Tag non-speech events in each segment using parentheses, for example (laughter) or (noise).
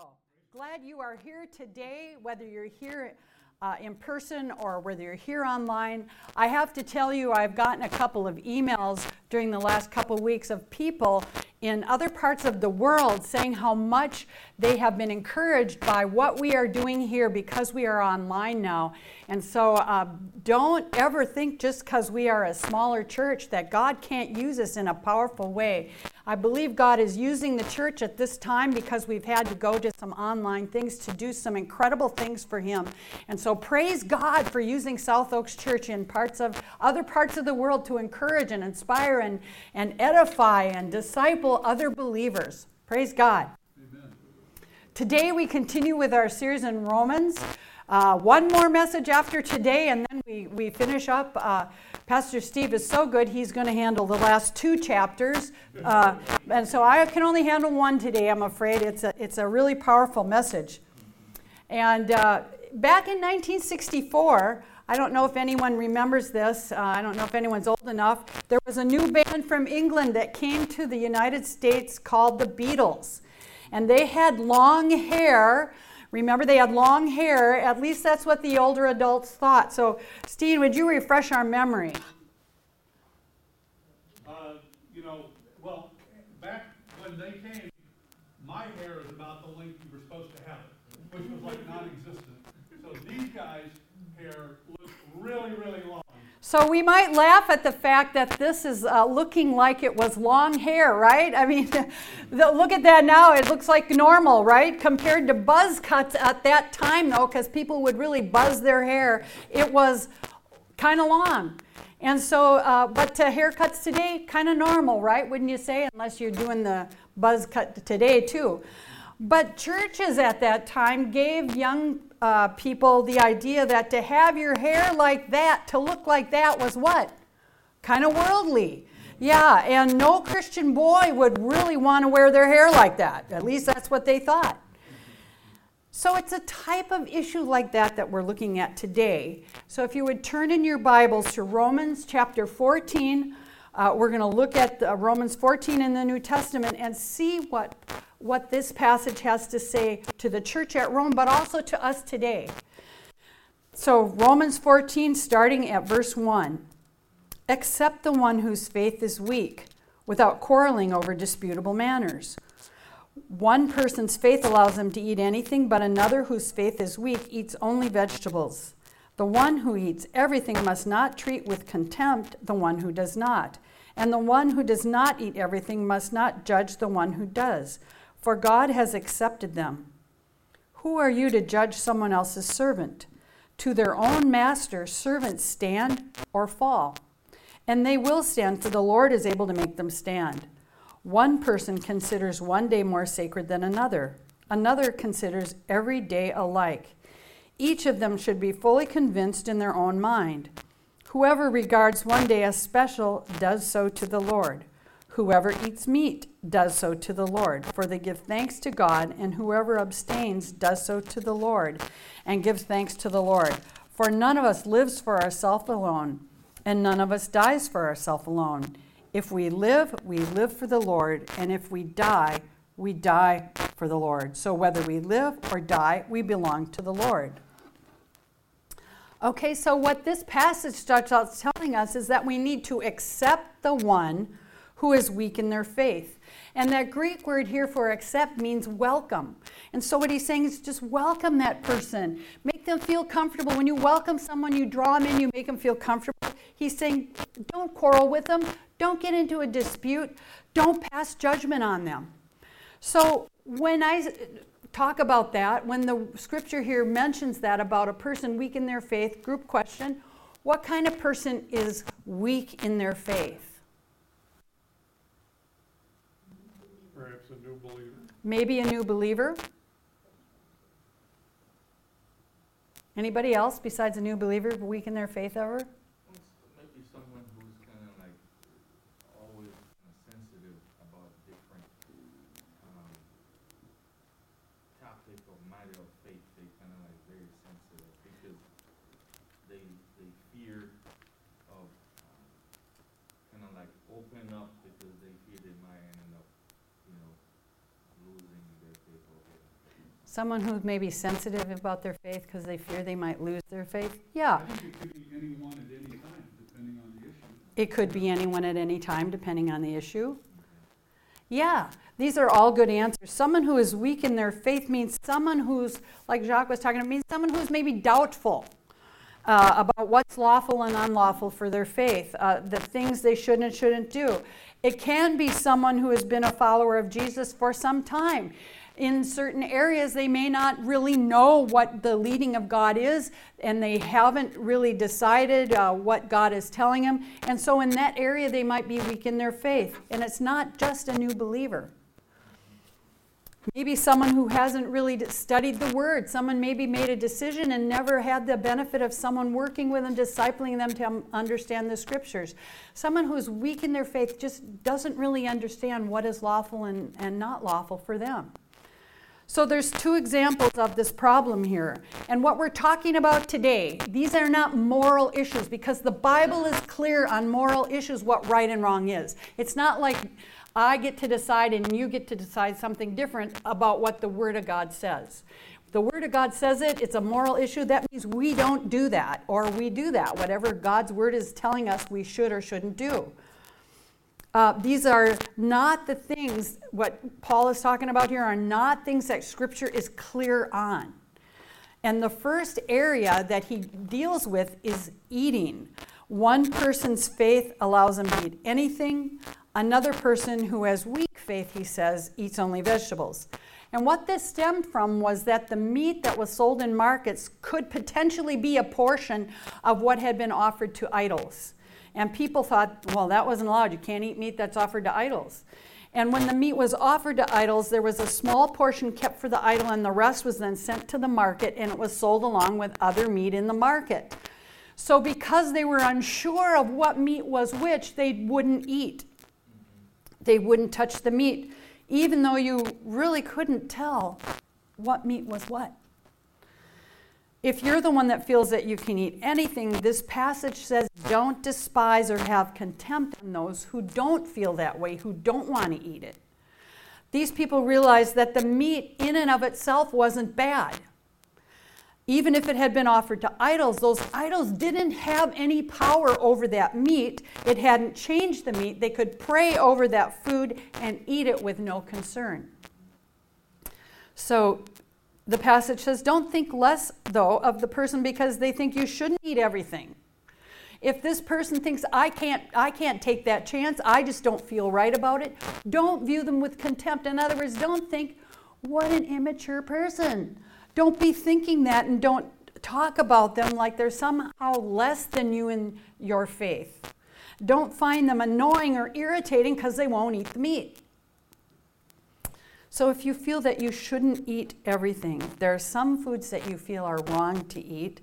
So glad you are here today, whether you're here uh, in person or whether you're here online. I have to tell you, I've gotten a couple of emails during the last couple of weeks of people in other parts of the world saying how much they have been encouraged by what we are doing here because we are online now. And so uh, don't ever think just because we are a smaller church that God can't use us in a powerful way. I believe God is using the church at this time because we've had to go to some online things to do some incredible things for Him. And so praise God for using South Oaks Church in parts of other parts of the world to encourage and inspire and, and edify and disciple other believers. Praise God. Amen. Today we continue with our series in Romans. Uh, one more message after today, and then we, we finish up. Uh, Pastor Steve is so good, he's going to handle the last two chapters. Uh, and so I can only handle one today, I'm afraid. It's a, it's a really powerful message. And uh, back in 1964, I don't know if anyone remembers this. Uh, I don't know if anyone's old enough. There was a new band from England that came to the United States called the Beatles. And they had long hair Remember, they had long hair. At least that's what the older adults thought. So, Steve, would you refresh our memory? Uh, you know, well, back when they came, my hair is about the length you were supposed to have it, which was like non existent. So these guys' hair looked really, really long. So we might laugh at the fact that this is uh, looking like it was long hair, right? I mean, (laughs) the, look at that now. It looks like normal, right? Compared to buzz cuts at that time, though, because people would really buzz their hair, it was kind of long. And so, uh, but to haircuts today, kind of normal, right? Wouldn't you say? Unless you're doing the buzz cut today, too. But churches at that time gave young uh, people the idea that to have your hair like that, to look like that, was what? Kind of worldly. Yeah, and no Christian boy would really want to wear their hair like that. At least that's what they thought. So it's a type of issue like that that we're looking at today. So if you would turn in your Bibles to Romans chapter 14, uh, we're going to look at uh, Romans 14 in the New Testament and see what, what this passage has to say to the church at Rome, but also to us today. So, Romans 14, starting at verse 1 Accept the one whose faith is weak, without quarreling over disputable matters. One person's faith allows him to eat anything, but another whose faith is weak eats only vegetables. The one who eats everything must not treat with contempt the one who does not. And the one who does not eat everything must not judge the one who does, for God has accepted them. Who are you to judge someone else's servant? To their own master, servants stand or fall. And they will stand, for the Lord is able to make them stand. One person considers one day more sacred than another, another considers every day alike. Each of them should be fully convinced in their own mind. Whoever regards one day as special does so to the Lord. Whoever eats meat does so to the Lord, for they give thanks to God, and whoever abstains does so to the Lord, and gives thanks to the Lord. For none of us lives for ourselves alone, and none of us dies for ourselves alone. If we live, we live for the Lord, and if we die, we die for the Lord. So whether we live or die, we belong to the Lord. Okay, so what this passage starts out telling us is that we need to accept the one who is weak in their faith. And that Greek word here for accept means welcome. And so what he's saying is just welcome that person. Make them feel comfortable. When you welcome someone, you draw them in, you make them feel comfortable. He's saying don't quarrel with them, don't get into a dispute, don't pass judgment on them. So when I talk about that when the scripture here mentions that about a person weak in their faith. Group question What kind of person is weak in their faith? Maybe a new believer? Anybody else besides a new believer weaken their faith ever? Maybe someone who's kind of like always sensitive about different um, topic or matter of faith. They kind of like very sensitive because they they fear of um, kind of like opening up because they fear they might end up Someone who may be sensitive about their faith because they fear they might lose their faith? Yeah. It could be anyone at any time, depending on the issue. Yeah, these are all good answers. Someone who is weak in their faith means someone who's, like Jacques was talking, about. means someone who's maybe doubtful uh, about what's lawful and unlawful for their faith, uh, the things they should and shouldn't do. It can be someone who has been a follower of Jesus for some time in certain areas they may not really know what the leading of God is, and they haven't really decided uh, what God is telling them. And so, in that area, they might be weak in their faith. And it's not just a new believer. Maybe someone who hasn't really studied the Word. Someone maybe made a decision and never had the benefit of someone working with them, discipling them to understand the Scriptures. Someone who's weak in their faith just doesn't really understand what is lawful and, and not lawful for them. So there's two examples of this problem here. And what we're talking about today, these are not moral issues because the Bible is clear on moral issues what right and wrong is. It's not like I get to decide and you get to decide something different about what the Word of God says. The Word of God says it, it's a moral issue. That means we don't do that or we do that, whatever God's Word is telling us we should or shouldn't do. Uh, these are not the things, what Paul is talking about here, are not things that Scripture is clear on. And the first area that he deals with is eating. One person's faith allows him to eat anything. Another person who has weak faith, he says, eats only vegetables. And what this stemmed from was that the meat that was sold in markets could potentially be a portion of what had been offered to idols. And people thought, well, that wasn't allowed. You can't eat meat that's offered to idols. And when the meat was offered to idols, there was a small portion kept for the idol, and the rest was then sent to the market, and it was sold along with other meat in the market. So, because they were unsure of what meat was which, they wouldn't eat. They wouldn't touch the meat, even though you really couldn't tell what meat was what. If you're the one that feels that you can eat anything, this passage says don't despise or have contempt on those who don't feel that way, who don't want to eat it. These people realized that the meat in and of itself wasn't bad. Even if it had been offered to idols, those idols didn't have any power over that meat. It hadn't changed the meat. They could pray over that food and eat it with no concern. So the passage says, Don't think less, though, of the person because they think you shouldn't eat everything. If this person thinks I can't, I can't take that chance, I just don't feel right about it, don't view them with contempt. In other words, don't think, what an immature person. Don't be thinking that and don't talk about them like they're somehow less than you in your faith. Don't find them annoying or irritating because they won't eat the meat. So, if you feel that you shouldn't eat everything, there are some foods that you feel are wrong to eat.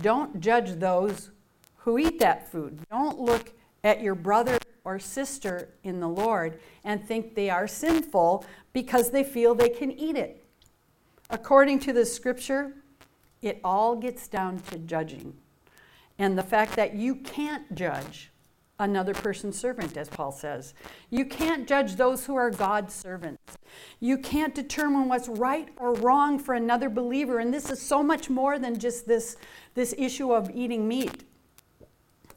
Don't judge those who eat that food. Don't look at your brother or sister in the Lord and think they are sinful because they feel they can eat it. According to the scripture, it all gets down to judging. And the fact that you can't judge another person's servant, as Paul says. You can't judge those who are God's servants. You can't determine what's right or wrong for another believer. And this is so much more than just this, this issue of eating meat.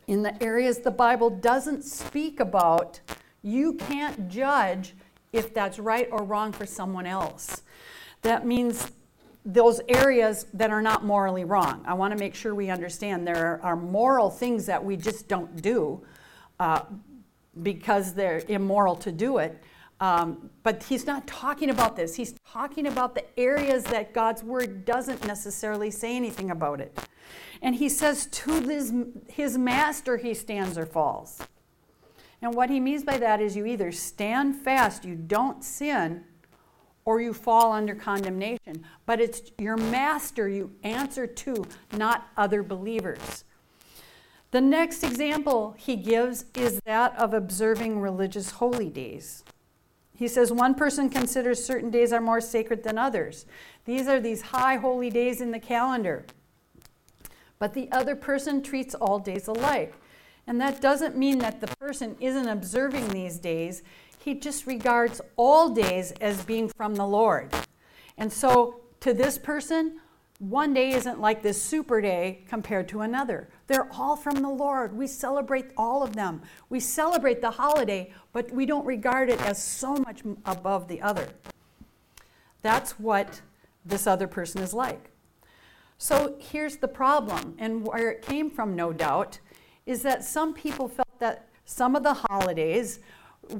In the areas the Bible doesn't speak about, you can't judge if that's right or wrong for someone else. That means those areas that are not morally wrong. I want to make sure we understand there are moral things that we just don't do uh, because they're immoral to do it. Um, but he's not talking about this. He's talking about the areas that God's word doesn't necessarily say anything about it. And he says, to his, his master he stands or falls. And what he means by that is you either stand fast, you don't sin, or you fall under condemnation. But it's your master you answer to, not other believers. The next example he gives is that of observing religious holy days. He says one person considers certain days are more sacred than others. These are these high holy days in the calendar. But the other person treats all days alike. And that doesn't mean that the person isn't observing these days. He just regards all days as being from the Lord. And so to this person, one day isn't like this super day compared to another. They're all from the Lord. We celebrate all of them. We celebrate the holiday, but we don't regard it as so much above the other. That's what this other person is like. So here's the problem, and where it came from, no doubt, is that some people felt that some of the holidays,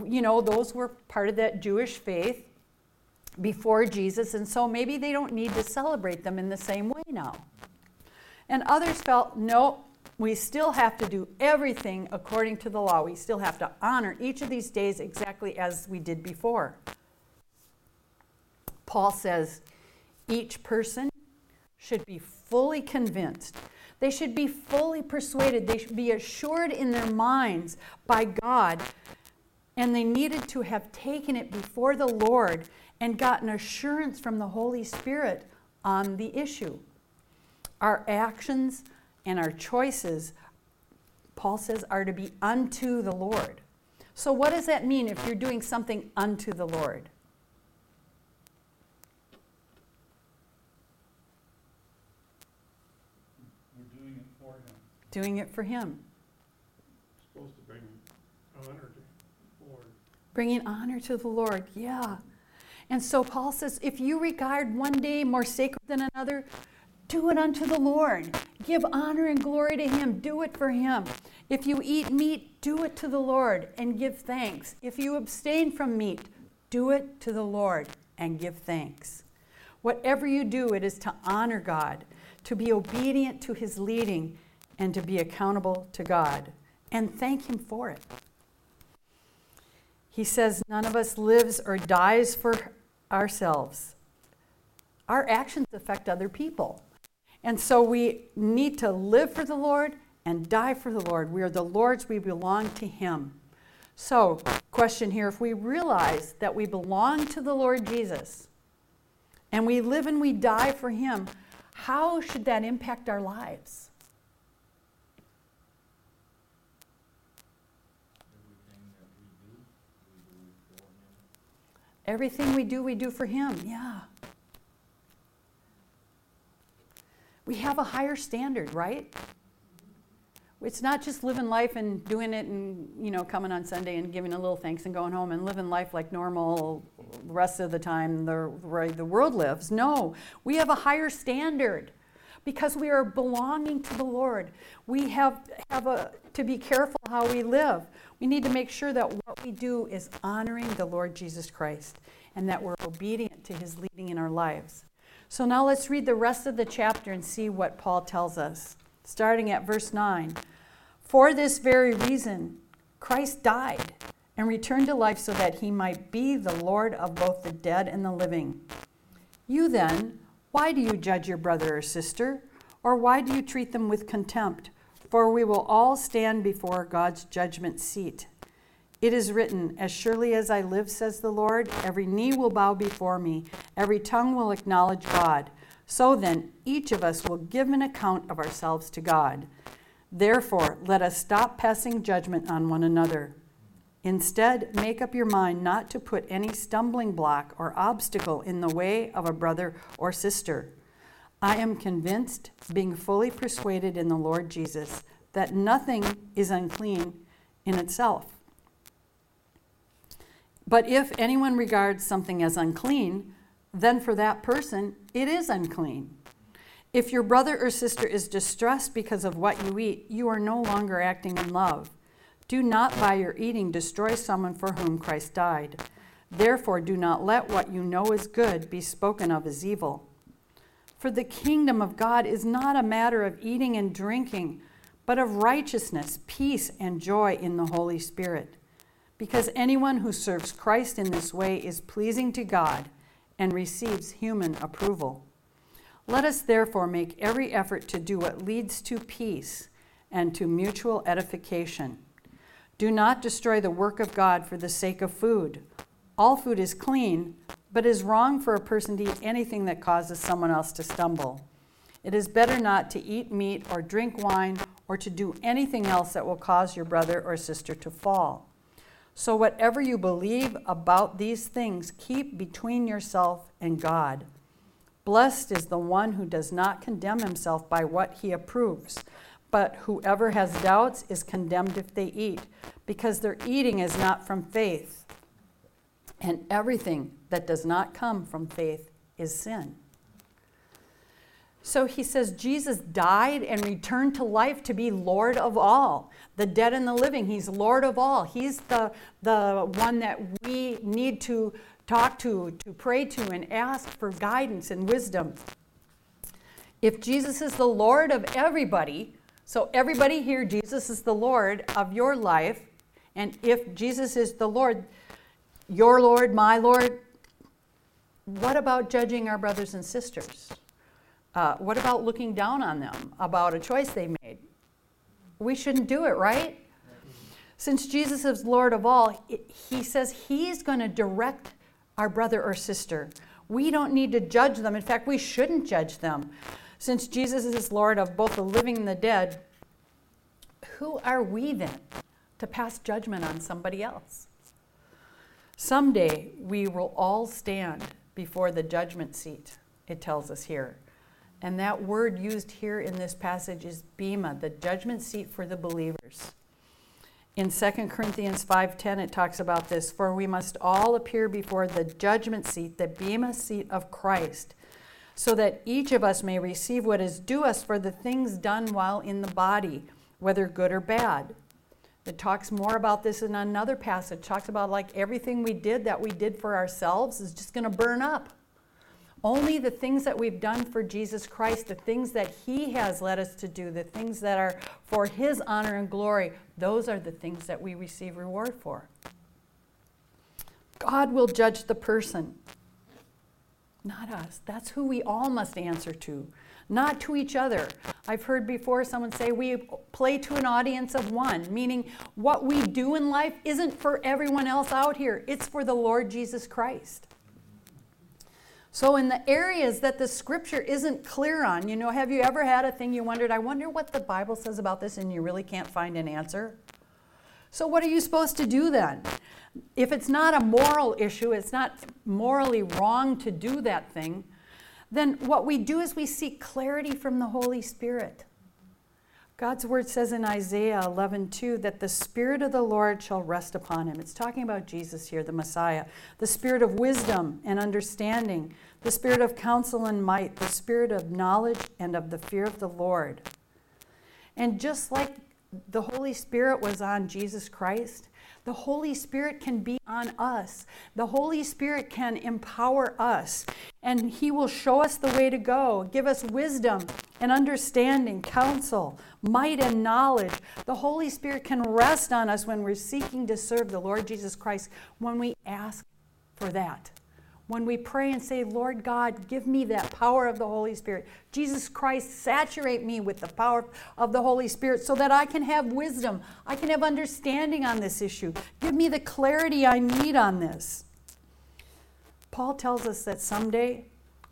you know, those were part of that Jewish faith before Jesus, and so maybe they don't need to celebrate them in the same way now. And others felt, no, we still have to do everything according to the law. We still have to honor each of these days exactly as we did before. Paul says each person should be fully convinced. They should be fully persuaded. They should be assured in their minds by God. And they needed to have taken it before the Lord and gotten assurance from the Holy Spirit on the issue. Our actions and our choices, Paul says, are to be unto the Lord. So, what does that mean if you're doing something unto the Lord? We're doing it for him. Doing it for Him. Supposed to bring honor to the Lord. Bringing honor to the Lord, yeah. And so Paul says, if you regard one day more sacred than another, do it unto the Lord. Give honor and glory to Him. Do it for Him. If you eat meat, do it to the Lord and give thanks. If you abstain from meat, do it to the Lord and give thanks. Whatever you do, it is to honor God, to be obedient to His leading, and to be accountable to God. And thank Him for it. He says, None of us lives or dies for ourselves. Our actions affect other people. And so we need to live for the Lord and die for the Lord. We are the Lord's, we belong to Him. So, question here if we realize that we belong to the Lord Jesus and we live and we die for Him, how should that impact our lives? Everything we do, we do for Him. Yeah. We have a higher standard, right? It's not just living life and doing it and, you know, coming on Sunday and giving a little thanks and going home and living life like normal the rest of the time the, the world lives. No, we have a higher standard because we are belonging to the Lord. We have, have a, to be careful how we live. We need to make sure that what we do is honoring the Lord Jesus Christ and that we're obedient to his leading in our lives. So now let's read the rest of the chapter and see what Paul tells us. Starting at verse 9. For this very reason, Christ died and returned to life so that he might be the Lord of both the dead and the living. You then, why do you judge your brother or sister? Or why do you treat them with contempt? For we will all stand before God's judgment seat. It is written, As surely as I live, says the Lord, every knee will bow before me, every tongue will acknowledge God. So then, each of us will give an account of ourselves to God. Therefore, let us stop passing judgment on one another. Instead, make up your mind not to put any stumbling block or obstacle in the way of a brother or sister. I am convinced, being fully persuaded in the Lord Jesus, that nothing is unclean in itself. But if anyone regards something as unclean, then for that person it is unclean. If your brother or sister is distressed because of what you eat, you are no longer acting in love. Do not by your eating destroy someone for whom Christ died. Therefore, do not let what you know is good be spoken of as evil. For the kingdom of God is not a matter of eating and drinking, but of righteousness, peace, and joy in the Holy Spirit. Because anyone who serves Christ in this way is pleasing to God and receives human approval. Let us therefore make every effort to do what leads to peace and to mutual edification. Do not destroy the work of God for the sake of food. All food is clean, but is wrong for a person to eat anything that causes someone else to stumble. It is better not to eat meat or drink wine or to do anything else that will cause your brother or sister to fall. So, whatever you believe about these things, keep between yourself and God. Blessed is the one who does not condemn himself by what he approves. But whoever has doubts is condemned if they eat, because their eating is not from faith. And everything that does not come from faith is sin. So he says Jesus died and returned to life to be Lord of all, the dead and the living. He's Lord of all. He's the, the one that we need to talk to, to pray to, and ask for guidance and wisdom. If Jesus is the Lord of everybody, so everybody here, Jesus is the Lord of your life, and if Jesus is the Lord, your Lord, my Lord, what about judging our brothers and sisters? Uh, what about looking down on them about a choice they made? We shouldn't do it, right? Since Jesus is Lord of all, he says he's going to direct our brother or sister. We don't need to judge them. In fact, we shouldn't judge them. Since Jesus is Lord of both the living and the dead, who are we then to pass judgment on somebody else? Someday we will all stand before the judgment seat, it tells us here. And that word used here in this passage is bema, the judgment seat for the believers. In 2 Corinthians 5:10 it talks about this, for we must all appear before the judgment seat, the bema seat of Christ, so that each of us may receive what is due us for the things done while in the body, whether good or bad. It talks more about this in another passage. It talks about like everything we did that we did for ourselves is just going to burn up. Only the things that we've done for Jesus Christ, the things that He has led us to do, the things that are for His honor and glory, those are the things that we receive reward for. God will judge the person, not us. That's who we all must answer to, not to each other. I've heard before someone say we play to an audience of one, meaning what we do in life isn't for everyone else out here, it's for the Lord Jesus Christ. So, in the areas that the scripture isn't clear on, you know, have you ever had a thing you wondered, I wonder what the Bible says about this, and you really can't find an answer? So, what are you supposed to do then? If it's not a moral issue, it's not morally wrong to do that thing, then what we do is we seek clarity from the Holy Spirit. God's word says in Isaiah 11:2 that the spirit of the Lord shall rest upon him. It's talking about Jesus here, the Messiah. The spirit of wisdom and understanding, the spirit of counsel and might, the spirit of knowledge and of the fear of the Lord. And just like the Holy Spirit was on Jesus Christ, the Holy Spirit can be on us. The Holy Spirit can empower us, and He will show us the way to go, give us wisdom and understanding, counsel, might, and knowledge. The Holy Spirit can rest on us when we're seeking to serve the Lord Jesus Christ, when we ask for that. When we pray and say, Lord God, give me that power of the Holy Spirit. Jesus Christ, saturate me with the power of the Holy Spirit so that I can have wisdom. I can have understanding on this issue. Give me the clarity I need on this. Paul tells us that someday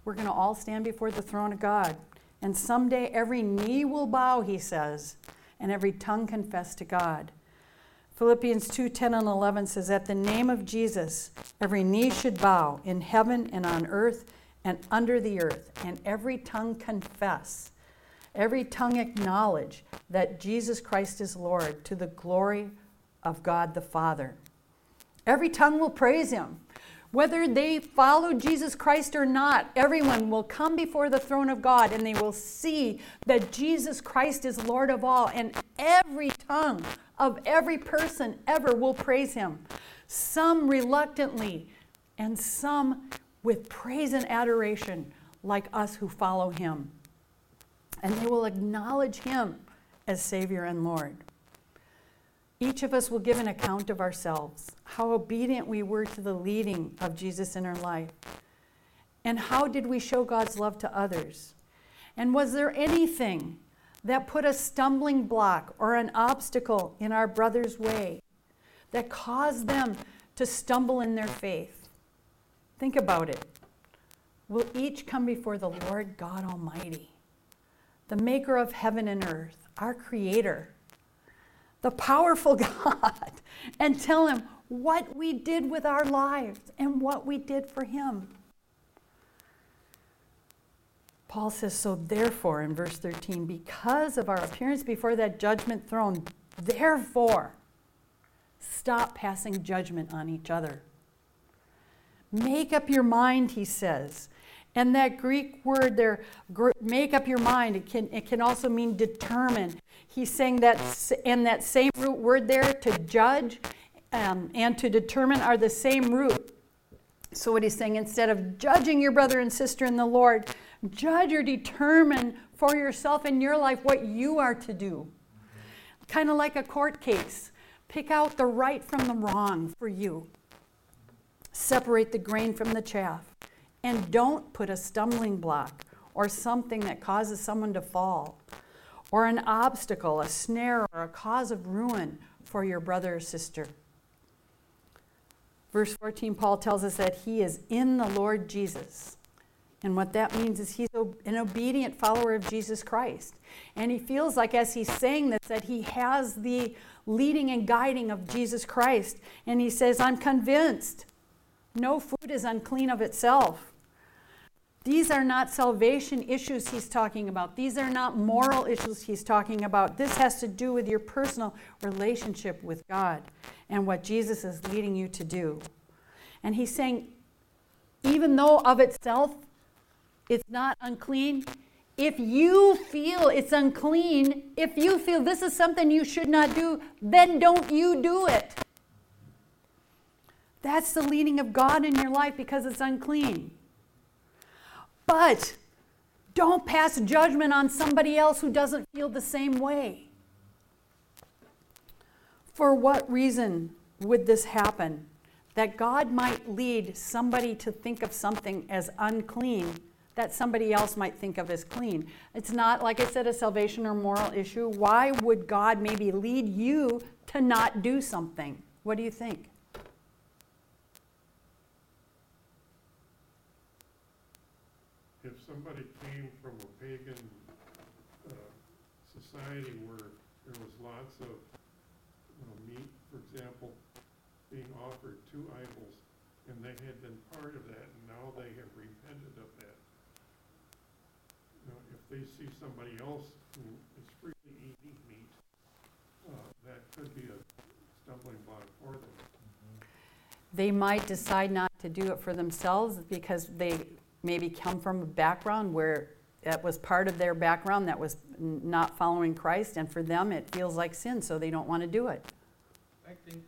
we're going to all stand before the throne of God. And someday every knee will bow, he says, and every tongue confess to God. Philippians 2 10 and 11 says, At the name of Jesus, every knee should bow in heaven and on earth and under the earth, and every tongue confess, every tongue acknowledge that Jesus Christ is Lord to the glory of God the Father. Every tongue will praise him. Whether they follow Jesus Christ or not, everyone will come before the throne of God and they will see that Jesus Christ is Lord of all, and every tongue of every person ever will praise him. Some reluctantly, and some with praise and adoration, like us who follow him. And they will acknowledge him as Savior and Lord. Each of us will give an account of ourselves, how obedient we were to the leading of Jesus in our life, and how did we show God's love to others. And was there anything that put a stumbling block or an obstacle in our brother's way that caused them to stumble in their faith. Think about it. We'll each come before the Lord God Almighty, the maker of heaven and earth, our creator, the powerful (laughs) God, and tell him what we did with our lives and what we did for him. Paul says, So therefore, in verse 13, because of our appearance before that judgment throne, therefore, stop passing judgment on each other. Make up your mind, he says. And that Greek word there, make up your mind, it can, it can also mean determine. He's saying that, and that same root word there, to judge um, and to determine, are the same root. So, what he's saying, instead of judging your brother and sister in the Lord, judge or determine for yourself in your life what you are to do. Kind of like a court case. Pick out the right from the wrong for you. Separate the grain from the chaff. And don't put a stumbling block or something that causes someone to fall, or an obstacle, a snare, or a cause of ruin for your brother or sister. Verse 14, Paul tells us that he is in the Lord Jesus. And what that means is he's an obedient follower of Jesus Christ. And he feels like, as he's saying this, that he has the leading and guiding of Jesus Christ. And he says, I'm convinced no food is unclean of itself. These are not salvation issues he's talking about. These are not moral issues he's talking about. This has to do with your personal relationship with God and what Jesus is leading you to do. And he's saying, even though of itself it's not unclean, if you feel it's unclean, if you feel this is something you should not do, then don't you do it. That's the leading of God in your life because it's unclean. But don't pass judgment on somebody else who doesn't feel the same way. For what reason would this happen? That God might lead somebody to think of something as unclean that somebody else might think of as clean. It's not, like I said, a salvation or moral issue. Why would God maybe lead you to not do something? What do you think? Somebody came from a pagan uh, society where there was lots of uh, meat, for example, being offered to idols, and they had been part of that, and now they have repented of that. You know, if they see somebody else who is freely eating meat, uh, that could be a stumbling block for them. They might decide not to do it for themselves because they maybe come from a background where that was part of their background that was not following Christ, and for them it feels like sin, so they don't want to do it. I think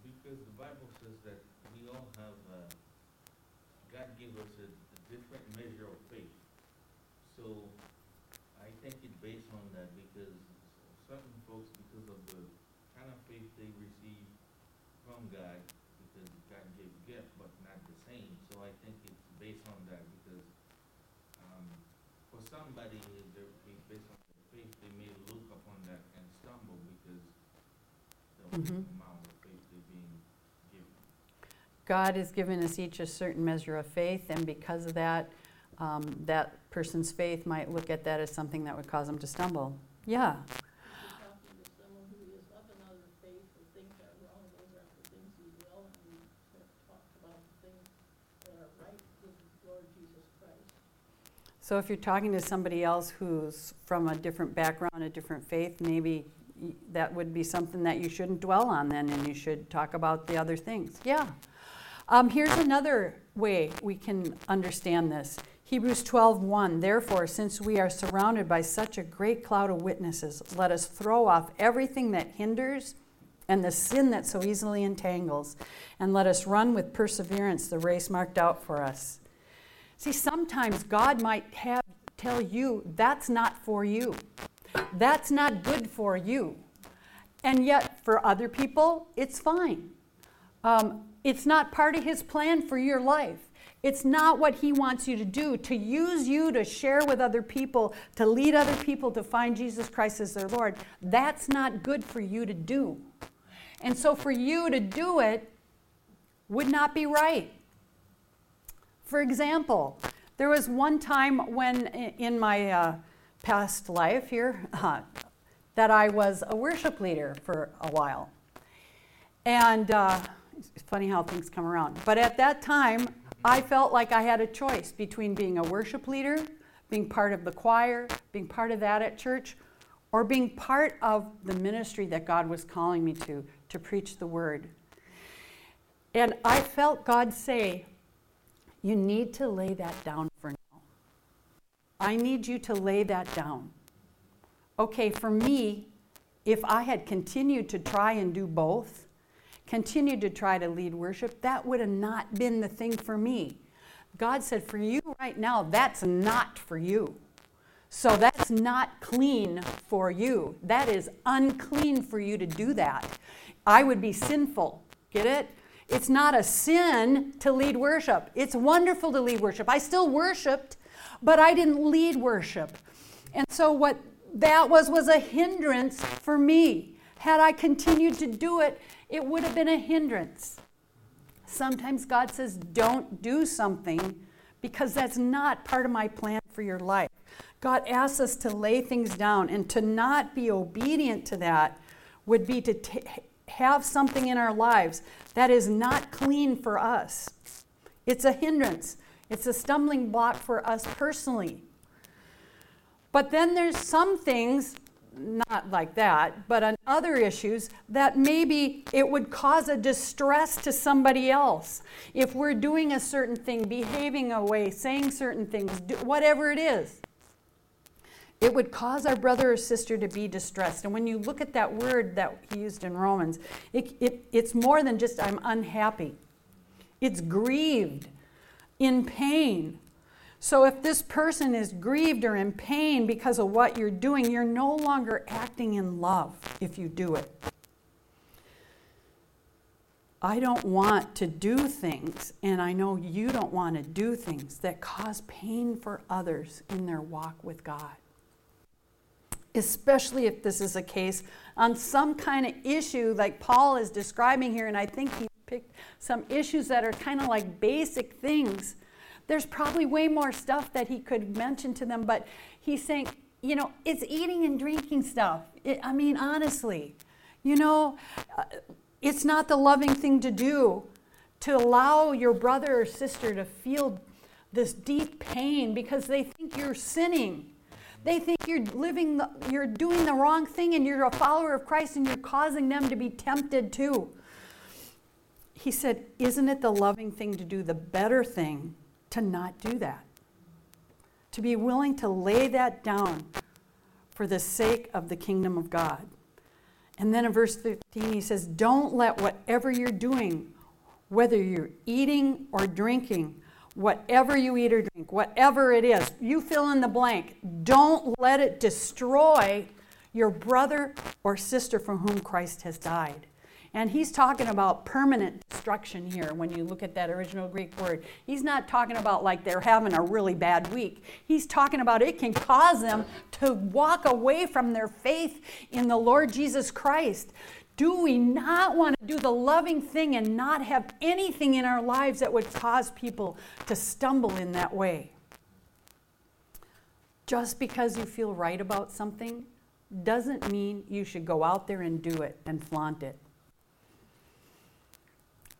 because the Bible says that we all have, uh, God gave us a, a different measure of faith. So I think it's based on that because certain folks, because of the kind of faith they receive from God, because God gave gift, but not the same. So I think it's based on that because um, for somebody, based on their faith, they may look upon that and stumble because the Mhm. amount of faith they're being given. God has given us each a certain measure of faith, and because of that, um, that person's faith might look at that as something that would cause them to stumble. Yeah. talking to someone who is of another faith or thinks that wrong, those aren't the things we will, and we have talked about the things that are right with the Lord Jesus Christ. So if you're talking to somebody else who's from a different background, a different faith, maybe that would be something that you shouldn't dwell on then, and you should talk about the other things. Yeah. Um, here's another way we can understand this. Hebrews 12:1 Therefore since we are surrounded by such a great cloud of witnesses let us throw off everything that hinders and the sin that so easily entangles and let us run with perseverance the race marked out for us. See sometimes God might have tell you that's not for you. That's not good for you. And yet for other people it's fine. Um, it's not part of his plan for your life. It's not what he wants you to do, to use you to share with other people, to lead other people to find Jesus Christ as their Lord. That's not good for you to do. And so for you to do it would not be right. For example, there was one time when in my uh, past life here uh, (laughs) that I was a worship leader for a while. And uh, it's funny how things come around. But at that time, I felt like I had a choice between being a worship leader, being part of the choir, being part of that at church, or being part of the ministry that God was calling me to, to preach the word. And I felt God say, You need to lay that down for now. I need you to lay that down. Okay, for me, if I had continued to try and do both, continued to try to lead worship, that would have not been the thing for me. God said, For you right now, that's not for you. So that's not clean for you. That is unclean for you to do that. I would be sinful. Get it? It's not a sin to lead worship. It's wonderful to lead worship. I still worshiped, but I didn't lead worship. And so what that was was a hindrance for me. Had I continued to do it, it would have been a hindrance. Sometimes God says, don't do something because that's not part of my plan for your life. God asks us to lay things down, and to not be obedient to that would be to t- have something in our lives that is not clean for us. It's a hindrance, it's a stumbling block for us personally. But then there's some things not like that, but on other issues that maybe it would cause a distress to somebody else. If we're doing a certain thing, behaving a way, saying certain things, whatever it is, it would cause our brother or sister to be distressed. And when you look at that word that he used in Romans, it, it, it's more than just I'm unhappy, it's grieved, in pain, so if this person is grieved or in pain because of what you're doing, you're no longer acting in love if you do it. I don't want to do things, and I know you don't want to do things that cause pain for others in their walk with God. Especially if this is a case on some kind of issue like Paul is describing here, and I think he picked some issues that are kind of like basic things there's probably way more stuff that he could mention to them, but he's saying, you know, it's eating and drinking stuff. It, I mean, honestly, you know, uh, it's not the loving thing to do to allow your brother or sister to feel this deep pain because they think you're sinning. They think you're living, the, you're doing the wrong thing, and you're a follower of Christ, and you're causing them to be tempted too. He said, Isn't it the loving thing to do, the better thing to not do that, to be willing to lay that down for the sake of the kingdom of God. And then in verse 15, he says, Don't let whatever you're doing, whether you're eating or drinking, whatever you eat or drink, whatever it is, you fill in the blank, don't let it destroy your brother or sister for whom Christ has died. And he's talking about permanent destruction here when you look at that original Greek word. He's not talking about like they're having a really bad week. He's talking about it can cause them to walk away from their faith in the Lord Jesus Christ. Do we not want to do the loving thing and not have anything in our lives that would cause people to stumble in that way? Just because you feel right about something doesn't mean you should go out there and do it and flaunt it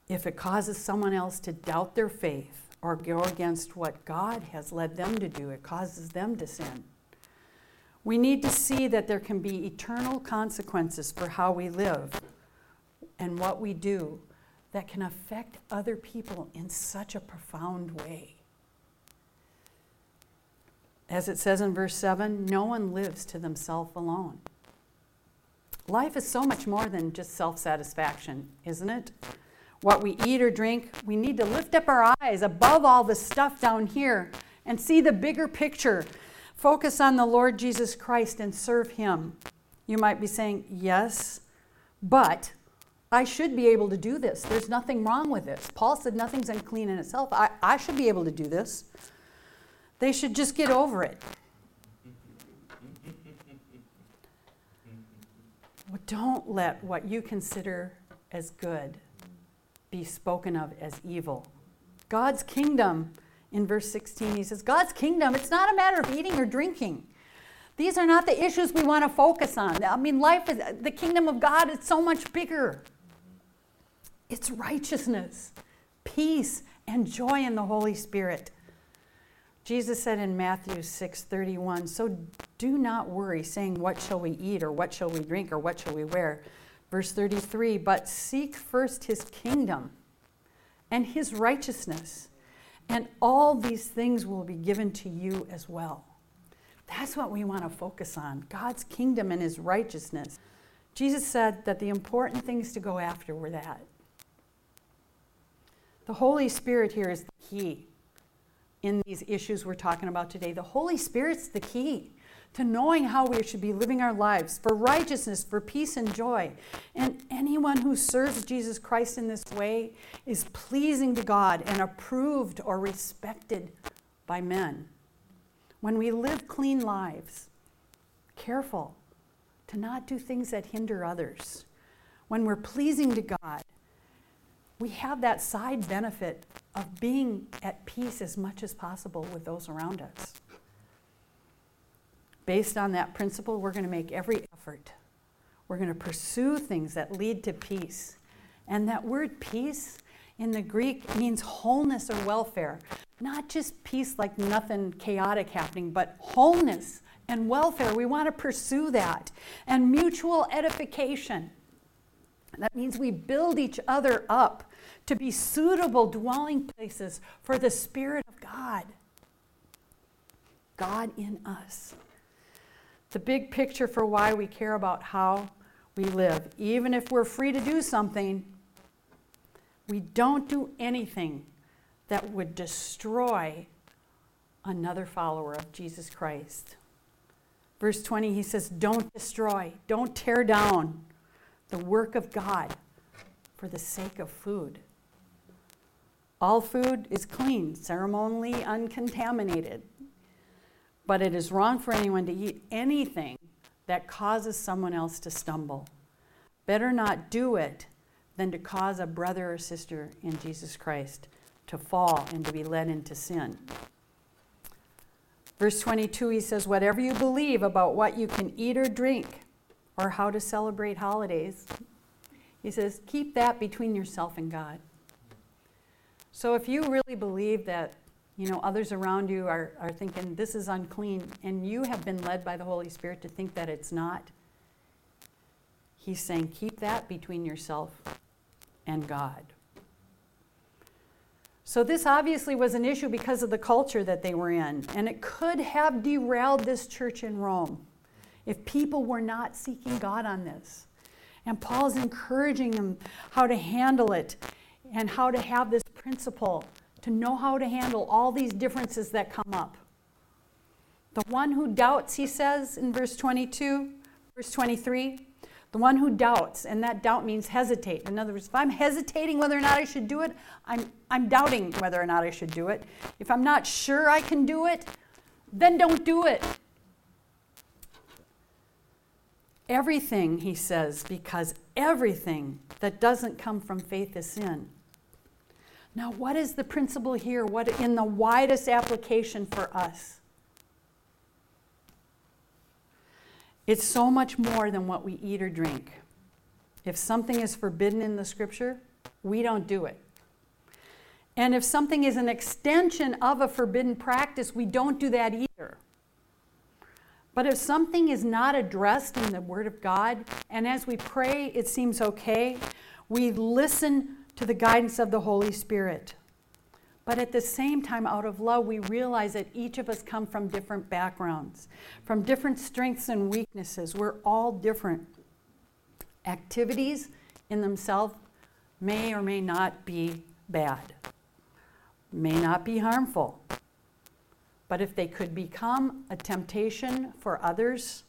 if it causes someone else to doubt their faith or go against what God has led them to do, it causes them to sin. We need to see that there can be eternal consequences for how we live and what we do that can affect other people in such a profound way. As it says in verse 7, no one lives to themselves alone. Life is so much more than just self satisfaction, isn't it? what we eat or drink, we need to lift up our eyes above all the stuff down here and see the bigger picture. Focus on the Lord Jesus Christ and serve Him. You might be saying, Yes, but I should be able to do this. There's nothing wrong with this. Paul said nothing's unclean in itself. I, I should be able to do this. They should just get over it. Well, don't let what you consider as good be spoken of as evil. God's kingdom, in verse 16, he says, God's kingdom, it's not a matter of eating or drinking. These are not the issues we want to focus on. I mean, life is the kingdom of God is so much bigger. It's righteousness, peace, and joy in the Holy Spirit. Jesus said in Matthew 6:31, "So do not worry saying what shall we eat or what shall we drink or what shall we wear?" Verse 33, "But seek first his kingdom and his righteousness, and all these things will be given to you as well." That's what we want to focus on, God's kingdom and his righteousness. Jesus said that the important things to go after were that. The Holy Spirit here is the key in these issues we're talking about today. The Holy Spirit's the key to knowing how we should be living our lives for righteousness, for peace and joy. And anyone who serves Jesus Christ in this way is pleasing to God and approved or respected by men. When we live clean lives, careful to not do things that hinder others. When we're pleasing to God, we have that side benefit of being at peace as much as possible with those around us. Based on that principle, we're going to make every effort. We're going to pursue things that lead to peace. And that word peace in the Greek means wholeness or welfare. Not just peace like nothing chaotic happening, but wholeness and welfare. We want to pursue that. And mutual edification. That means we build each other up to be suitable dwelling places for the Spirit of God. God in us. The big picture for why we care about how we live. Even if we're free to do something, we don't do anything that would destroy another follower of Jesus Christ. Verse 20, he says, Don't destroy, don't tear down the work of God for the sake of food. All food is clean, ceremonially uncontaminated. But it is wrong for anyone to eat anything that causes someone else to stumble. Better not do it than to cause a brother or sister in Jesus Christ to fall and to be led into sin. Verse 22, he says, Whatever you believe about what you can eat or drink, or how to celebrate holidays, he says, keep that between yourself and God. So if you really believe that, you know, others around you are, are thinking this is unclean, and you have been led by the Holy Spirit to think that it's not, he's saying, keep that between yourself and God. So, this obviously was an issue because of the culture that they were in, and it could have derailed this church in Rome if people were not seeking God on this. And Paul's encouraging them how to handle it and how to have this principle to know how to handle all these differences that come up. The one who doubts, he says in verse 22, verse 23, the one who doubts, and that doubt means hesitate. In other words, if I'm hesitating whether or not I should do it, I'm, I'm doubting whether or not I should do it. If I'm not sure I can do it, then don't do it. Everything, he says, because everything that doesn't come from faith is sin. Now, what is the principle here? What in the widest application for us? It's so much more than what we eat or drink. If something is forbidden in the scripture, we don't do it. And if something is an extension of a forbidden practice, we don't do that either. But if something is not addressed in the Word of God, and as we pray it seems okay, we listen to the guidance of the Holy Spirit. But at the same time, out of love, we realize that each of us come from different backgrounds, from different strengths and weaknesses. We're all different. Activities in themselves may or may not be bad, may not be harmful. But if they could become a temptation for others,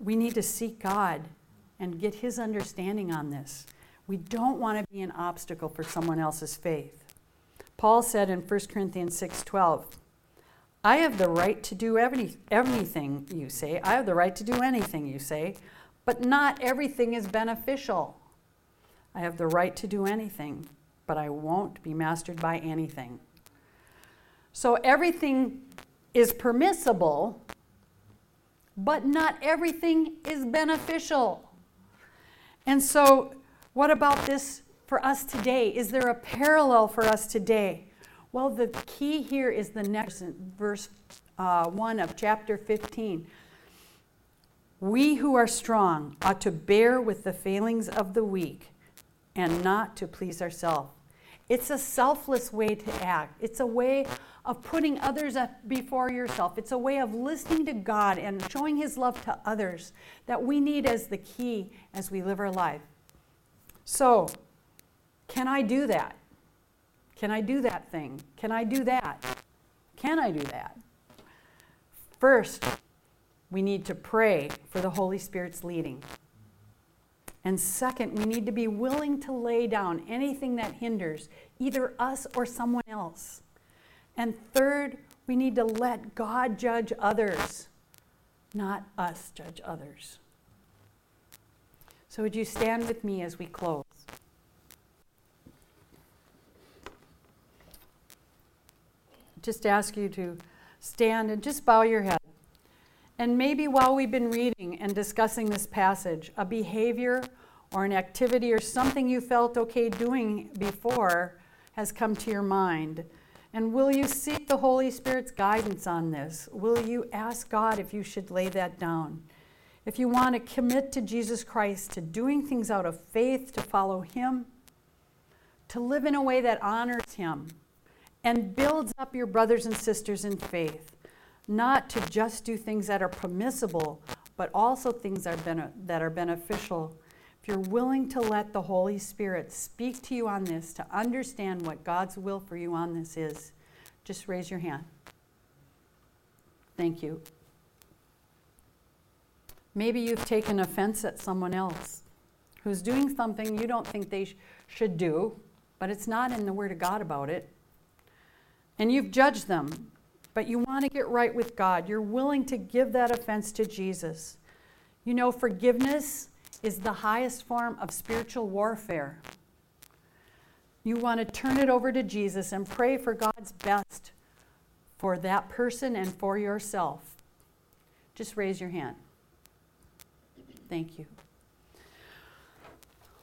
we need to seek God and get His understanding on this. We don't want to be an obstacle for someone else's faith. Paul said in 1 Corinthians 6:12, I have the right to do every, everything you say. I have the right to do anything you say, but not everything is beneficial. I have the right to do anything, but I won't be mastered by anything. So everything is permissible, but not everything is beneficial. And so, what about this for us today? Is there a parallel for us today Well, the key here is the next verse uh, 1 of chapter 15. We who are strong ought to bear with the failings of the weak and not to please ourselves. It's a selfless way to act. It's a way of putting others before yourself. It's a way of listening to God and showing His love to others that we need as the key as we live our life. So, can I do that? Can I do that thing? Can I do that? Can I do that? First, we need to pray for the Holy Spirit's leading. And second, we need to be willing to lay down anything that hinders either us or someone else. And third, we need to let God judge others, not us judge others. So, would you stand with me as we close? Just ask you to stand and just bow your head. And maybe while we've been reading and discussing this passage, a behavior or an activity or something you felt okay doing before has come to your mind. And will you seek the Holy Spirit's guidance on this? Will you ask God if you should lay that down? If you want to commit to Jesus Christ, to doing things out of faith, to follow Him, to live in a way that honors Him and builds up your brothers and sisters in faith, not to just do things that are permissible, but also things that are, bene- that are beneficial. If you're willing to let the Holy Spirit speak to you on this, to understand what God's will for you on this is, just raise your hand. Thank you. Maybe you've taken offense at someone else who's doing something you don't think they sh- should do, but it's not in the Word of God about it. And you've judged them, but you want to get right with God. You're willing to give that offense to Jesus. You know, forgiveness is the highest form of spiritual warfare. You want to turn it over to Jesus and pray for God's best for that person and for yourself. Just raise your hand. Thank you.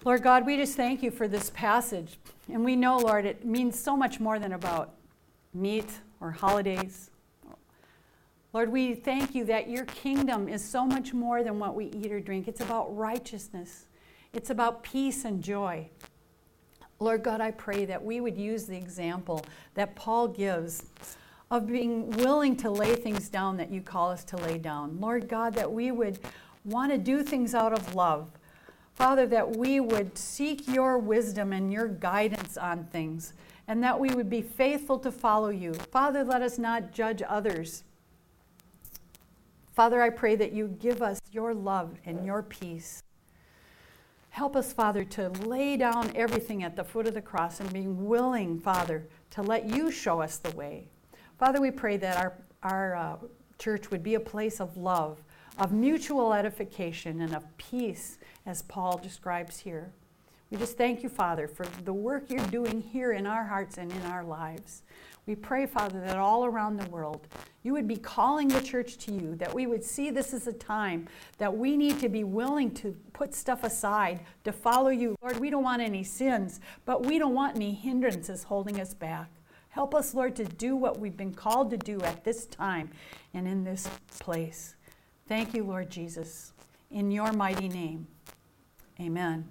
Lord God, we just thank you for this passage. And we know, Lord, it means so much more than about meat or holidays. Lord, we thank you that your kingdom is so much more than what we eat or drink. It's about righteousness, it's about peace and joy. Lord God, I pray that we would use the example that Paul gives of being willing to lay things down that you call us to lay down. Lord God, that we would want to do things out of love. Father, that we would seek your wisdom and your guidance on things, and that we would be faithful to follow you. Father, let us not judge others. Father, I pray that you give us your love and your peace. Help us, Father, to lay down everything at the foot of the cross and being willing, Father, to let you show us the way. Father, we pray that our, our uh, church would be a place of love, of mutual edification, and of peace, as Paul describes here. We just thank you, Father, for the work you're doing here in our hearts and in our lives. We pray, Father, that all around the world you would be calling the church to you, that we would see this as a time that we need to be willing to put stuff aside to follow you. Lord, we don't want any sins, but we don't want any hindrances holding us back. Help us, Lord, to do what we've been called to do at this time and in this place. Thank you, Lord Jesus. In your mighty name, amen.